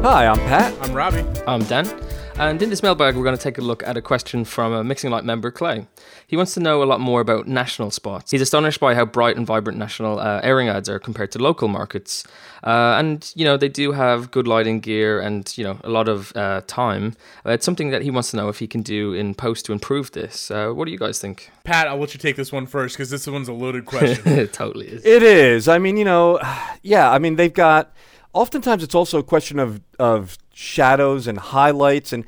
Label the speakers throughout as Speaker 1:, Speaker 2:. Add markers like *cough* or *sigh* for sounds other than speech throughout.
Speaker 1: Hi, I'm Pat.
Speaker 2: I'm Robbie.
Speaker 3: I'm Dan. And in this mailbag, we're going to take a look at a question from a Mixing Light member, Clay. He wants to know a lot more about national spots. He's astonished by how bright and vibrant national uh, airing ads are compared to local markets. Uh, and, you know, they do have good lighting gear and, you know, a lot of uh, time. Uh, it's something that he wants to know if he can do in post to improve this. Uh, what do you guys think?
Speaker 2: Pat, I'll let you take this one first because this one's a loaded question.
Speaker 3: it *laughs* totally is.
Speaker 1: It is. I mean, you know, *sighs* yeah, I mean, they've got. Oftentimes, it's also a question of, of shadows and highlights. And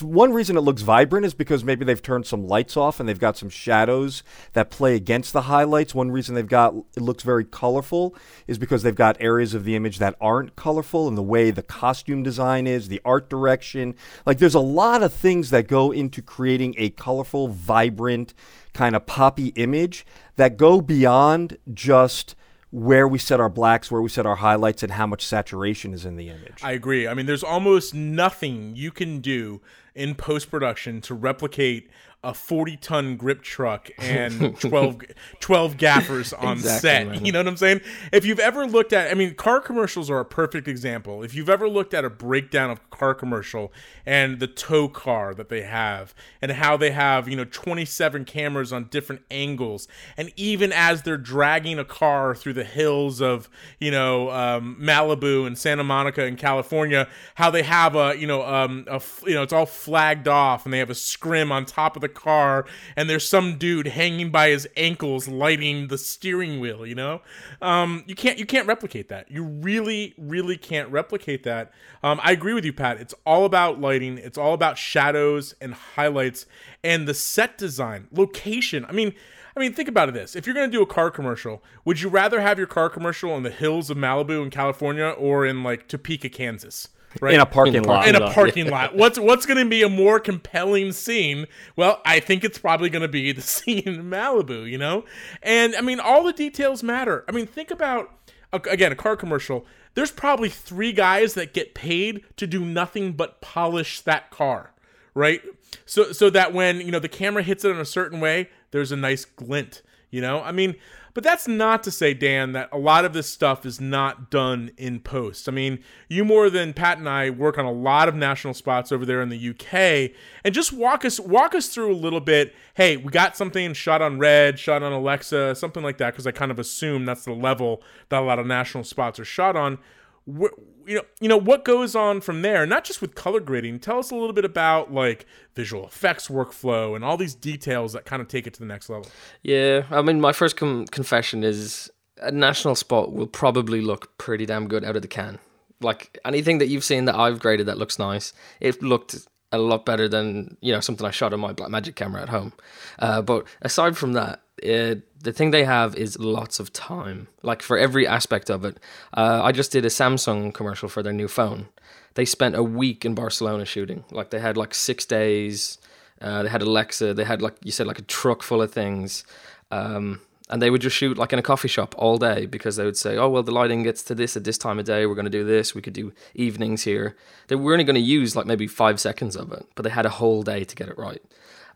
Speaker 1: one reason it looks vibrant is because maybe they've turned some lights off and they've got some shadows that play against the highlights. One reason they've got it looks very colorful is because they've got areas of the image that aren't colorful and the way the costume design is, the art direction. Like, there's a lot of things that go into creating a colorful, vibrant, kind of poppy image that go beyond just where we set our blacks, where we set our highlights, and how much saturation is in the image.
Speaker 2: I agree. I mean, there's almost nothing you can do in post production to replicate a 40 ton grip truck and *laughs* 12, 12 gaffers on
Speaker 3: Exactly,
Speaker 2: set. *laughs*
Speaker 3: man.
Speaker 2: You know what I'm saying? If you've ever looked at, I mean, car commercials are a perfect example. If you've ever looked at a breakdown of a car commercial and the tow car that they have and how they have, you know, 27 cameras on different angles, and even as they're dragging a car through the hills of, you know, um, Malibu and Santa Monica in California, how they have a, you know, um, a, you know, it's all flagged off and they have a scrim on top of the car and there's some dude hanging by his ankles lighting the steering wheel, you know? Um, you can't, you can't replicate that. You really, really can't replicate that. Um, I agree with you, Pat. It's all about lighting. It's all about shadows and highlights and the set design, location. I mean, I mean, think about this. If you're going to do a car commercial, would you rather have your car commercial in the hills of Malibu in California or in like Topeka, Kansas? Right?
Speaker 1: in a parking
Speaker 3: In
Speaker 1: lot.
Speaker 2: in a parking lot. What's what's going to be a more compelling scene? Well, I think it's probably going to be the *laughs* scene in Malibu, you know? And I mean, all the details matter. I mean, think about again, a car commercial. There's probably 3 guys that get paid to do nothing but polish that car, right? So so that when, you know, the camera hits it in a certain way, there's a nice glint, you know? I mean, but that's not to say, Dan, that a lot of this stuff is not done in post. I mean, you more than Pat and I work on a lot of national spots over there in the UK, and just walk us walk us through a little bit. Hey, we got something shot on Red, shot on Alexa, something like that, because I kind of assume that's the level that a lot of national spots are shot on. You know, you know what goes on from there. Not just with color grading. Tell us a little bit about like visual effects workflow and all these details that kind of take it to the next level.
Speaker 3: Yeah, I mean, my first com- confession is a national spot will probably look pretty damn good out of the can. Like anything that you've seen that I've graded that looks nice, it looked a lot better than you know something I shot on my Blackmagic camera at home. Uh, but aside from that, it, the thing they have is lots of time. Like for every aspect of it, uh, I just did a Samsung commercial for their new phone. They spent a week in Barcelona shooting. Like they had like six days. Uh, they had Alexa. They had like you said, like a truck full of things. Um, and they would just shoot like in a coffee shop all day because they would say, "Oh well, the lighting gets to this at this time of day. We're going to do this. We could do evenings here." They were only going to use like maybe five seconds of it, but they had a whole day to get it right.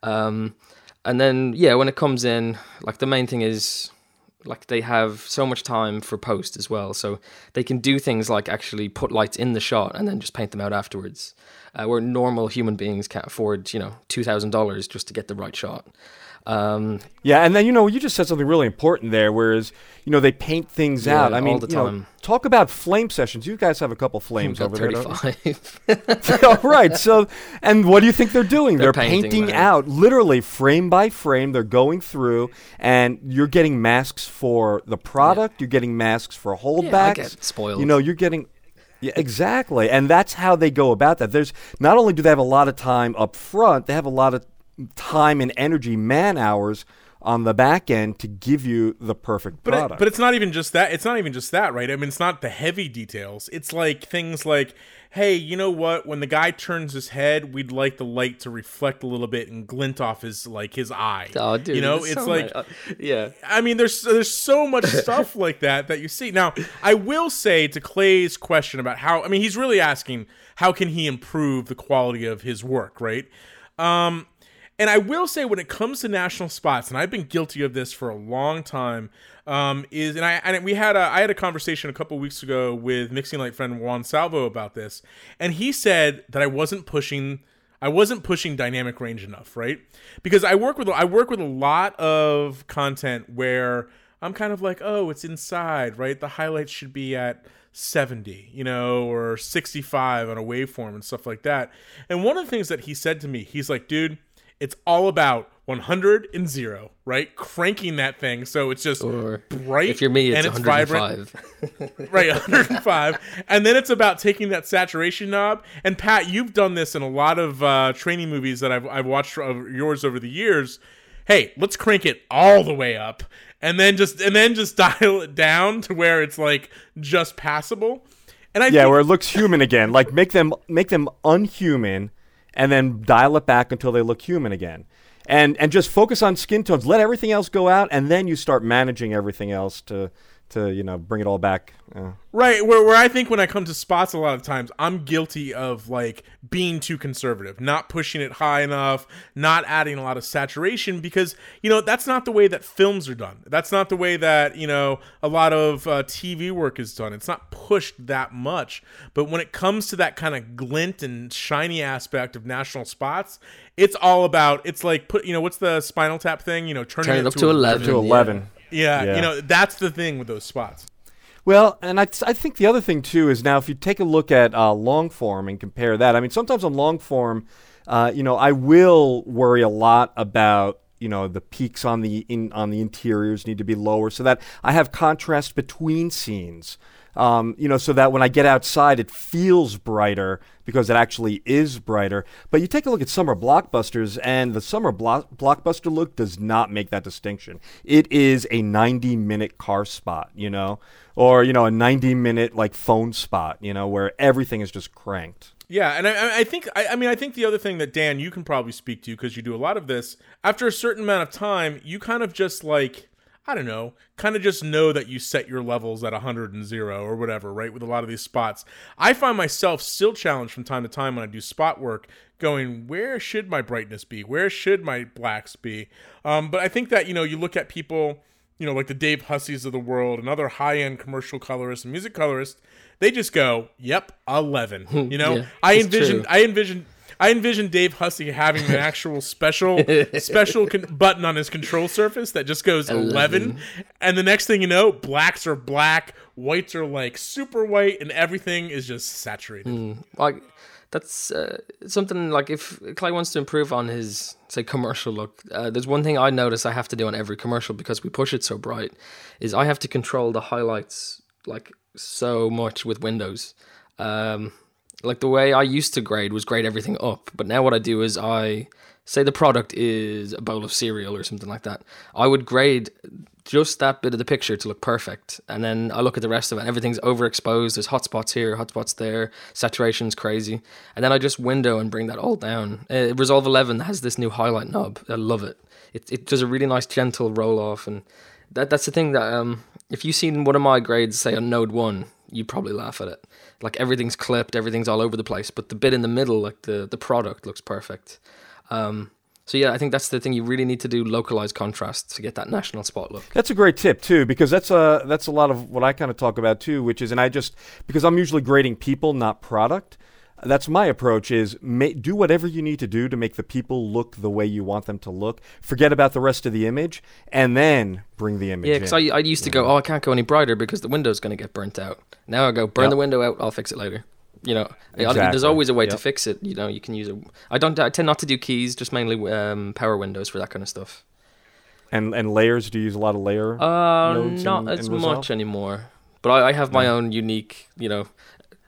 Speaker 3: Um, and then yeah, when it comes in, like the main thing is like they have so much time for post as well, so they can do things like actually put lights in the shot and then just paint them out afterwards. Uh, where normal human beings can't afford, you know, two thousand dollars just to get the right shot. Um,
Speaker 1: Yeah, and then you know you just said something really important there. Whereas you know they paint things
Speaker 3: Yeah,
Speaker 1: out. I mean,
Speaker 3: all the
Speaker 1: you know, talk about flame sessions. You guys have a couple *laughs* flames over there. don't
Speaker 3: thirty-five. *laughs*
Speaker 1: All right. So, and what do you think they're doing? They're,
Speaker 3: They're
Speaker 1: painting,
Speaker 3: painting,
Speaker 1: out literally frame by frame. They're going through, and you're getting masks for the product. You're getting masks for holdbacks.
Speaker 3: Yeah, I get spoiled.
Speaker 1: You know, you're getting. Yeah, exactly. And that's how they go about that. There's not only do they have a lot of time up front, they have a lot of time and energy, man hours on the back end to give you the perfect
Speaker 2: But it,
Speaker 1: product.
Speaker 2: but it's not even just that. It's not even just that, right? I mean, it's not the heavy details. It's like things like, hey, you know what? When the guy turns his head, we'd like the light to reflect a little bit and glint off his like his eye.
Speaker 3: Oh, dude,
Speaker 2: you know,
Speaker 3: it's
Speaker 2: it's
Speaker 3: so
Speaker 2: like.
Speaker 3: nice. Uh, yeah.
Speaker 2: I mean, there's there's so much *laughs* stuff like that that you see. Now, I will say to Clay's question about how I mean, he's really asking how can he improve the quality of his work, right? Um, And I will say, when it comes to national spots, and I've been guilty of this for a long time, um, is and I and we had a I had a conversation a couple weeks ago with mixing light friend Juan Salvo about this, and he said that I wasn't pushing I wasn't pushing dynamic range enough, right? Because I work with I work with a lot of content where I'm kind of like, oh, it's inside, right? The highlights should be at 70, you know, or 65 on a waveform and stuff like that. And one of the things that he said to me, he's like, dude, it's all about 100 and 0, right? Cranking that thing so it's just
Speaker 3: Or
Speaker 2: bright
Speaker 3: if you're me, it's,
Speaker 2: and it's vibrant.
Speaker 3: 105. *laughs*
Speaker 2: right 105 and then it's about taking that saturation knob and pat you've done this in a lot of uh, training movies that i've, I've watched of yours over the years hey let's crank it all the way up and then just and then just *laughs* dial it down to where it's like just passable and i
Speaker 1: Yeah,
Speaker 2: think,
Speaker 1: where it looks human again. Like make them make them unhuman, and then dial it back until they look human again. And and just focus on skin tones. Let everything else go out, and then you start managing everything else to to you know bring it all back. Uh,
Speaker 2: Right, where where I think when I come to spots a lot of times, I'm guilty of like being too conservative, not pushing it high enough, not adding a lot of saturation because you know that's not the way that films are done. That's not the way that you know a lot of uh, TV work is done. It's not pushed that much. But when it comes to that kind of glint and shiny aspect of national spots, it's all about. It's like put you know what's the Spinal Tap thing? You know, turning
Speaker 3: Turn it
Speaker 2: it
Speaker 3: up to 11.
Speaker 1: to
Speaker 3: yeah.
Speaker 2: Yeah,
Speaker 1: Yeah.
Speaker 2: you know that's the thing with those spots.
Speaker 1: Well, and I, I think the other thing too is now if you take a look at uh, long form and compare that, I mean, sometimes on long form, uh, you know, I will worry a lot about you know the peaks on the in on the interiors need to be lower so that I have contrast between scenes. Um, you know, so that when I get outside, it feels brighter because it actually is brighter. But you take a look at summer blockbusters, and the summer blo- blockbuster look does not make that distinction. It is a 90 minute car spot, you know, or you know, a 90 minute like phone spot, you know, where everything is just cranked.
Speaker 2: Yeah, and I, I think I, I mean I think the other thing that Dan you can probably speak to because you do a lot of this. After a certain amount of time, you kind of just like I don't know, kind of just know that you set your levels at 100 and 0 or whatever, right? With a lot of these spots. I find myself still challenged from time to time when I do spot work going, where should my brightness be? Where should my blacks be? Um, but I think that, you know, you look at people, you know, like the Dave Hussies of the world and other high end commercial colorists and music colorists, they just go, yep, 11. Hmm, you know,
Speaker 3: Yeah,
Speaker 2: I
Speaker 3: it's
Speaker 2: envision,
Speaker 3: true.
Speaker 2: I envision. I envision Dave Hussey having an actual *laughs* special special con- button on his control surface that just goes 11. and the next thing you know blacks are black whites are like super white and everything is just saturated hmm,
Speaker 3: like that's uh, something like if Clay wants to improve on his say commercial look, uh, there's one thing I notice I have to do on every commercial because we push it so bright, is I have to control the highlights like so much with Windows. Um, like the way I used to grade was grade everything up, but now what I do is I say the product is a bowl of cereal or something like that. I would grade just that bit of the picture to look perfect, and then I look at the rest of it. and Everything's overexposed. There's hotspots here, hotspots there. Saturation's crazy, and then I just window and bring that all down. Uh, Resolve 11 has this new highlight knob. I love it. It it does a really nice gentle roll off, and that that's the thing that um if you've seen one of my grades say on Node One, you probably laugh at it. Like everything's clipped, everything's all over the place, but the bit in the middle, like the the product, looks perfect. Um, so yeah, I think that's the thing. You really need to do localized contrast to get that national spot look.
Speaker 1: That's a great tip too, because that's a that's a lot of what I kind of talk about too, which is, and I just because I'm usually grading people, not product. That's my approach: is ma- do whatever you need to do to make the people look the way you want them to look. Forget about the rest of the image, and then bring the image.
Speaker 3: Yeah, because. I, I used to go, oh, I can't go any brighter because the window's going to get burnt out. Now I go, burn
Speaker 1: Yep.
Speaker 3: the window out. I'll fix it later. You know, I- there's always a way to fix it. You know, you can use a. I don't. I tend not to do keys, just mainly um, power windows for that kind of stuff.
Speaker 1: and and layers. Do you use a lot of layer?
Speaker 3: Uh, not
Speaker 1: in-
Speaker 3: as
Speaker 1: in
Speaker 3: much anymore. But I, I have my own unique. You know,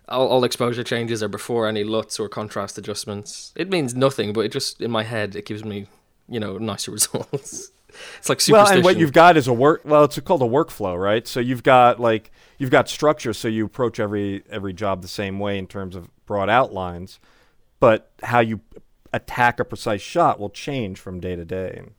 Speaker 3: all, all exposure changes are before any LUTs or contrast adjustments. It means nothing, but it just in my head it gives me, you know, nicer *laughs* results. it's like
Speaker 1: well, and what you've got is a work. Well, it's called a workflow, right? So you've got like you've got structure, so you approach every every job the same way in terms of broad outlines, but how you attack a precise shot will change from day to day and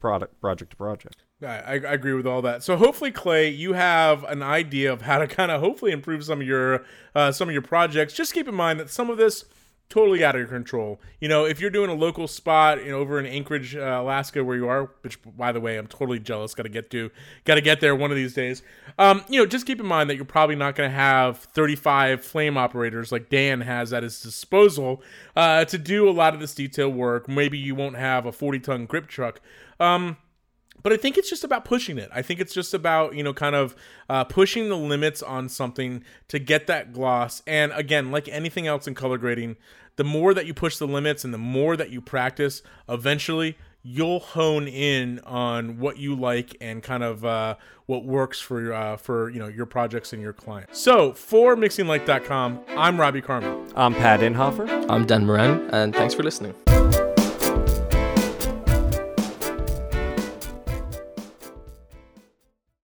Speaker 1: product project to project.
Speaker 2: I, I I agree with all that. So hopefully, Clay, you have an idea of how to kind of hopefully improve some of your uh, some of your projects. Just keep in mind that some of this totally out of your control. You know, if you're doing a local spot, you know, over in Anchorage, uh, Alaska, where you are, which by the way, I'm totally jealous. Got to get to, got to get there one of these days. Um, you know, just keep in mind that you're probably not going to have 35 flame operators like Dan has at his disposal uh, to do a lot of this detail work. Maybe you won't have a 40 ton grip truck. Um, but I think it's just about pushing it. I think it's just about you know kind of uh, pushing the limits on something to get that gloss. And again, like anything else in color grading, the more that you push the limits and the more that you practice, eventually you'll hone in on what you like and kind of uh, what works for uh, for you know your projects and your clients. So for mixinglight.com, I'm Robbie Carman.
Speaker 1: I'm Pat Inhofer.
Speaker 3: I'm Dan Moran, and thanks for listening.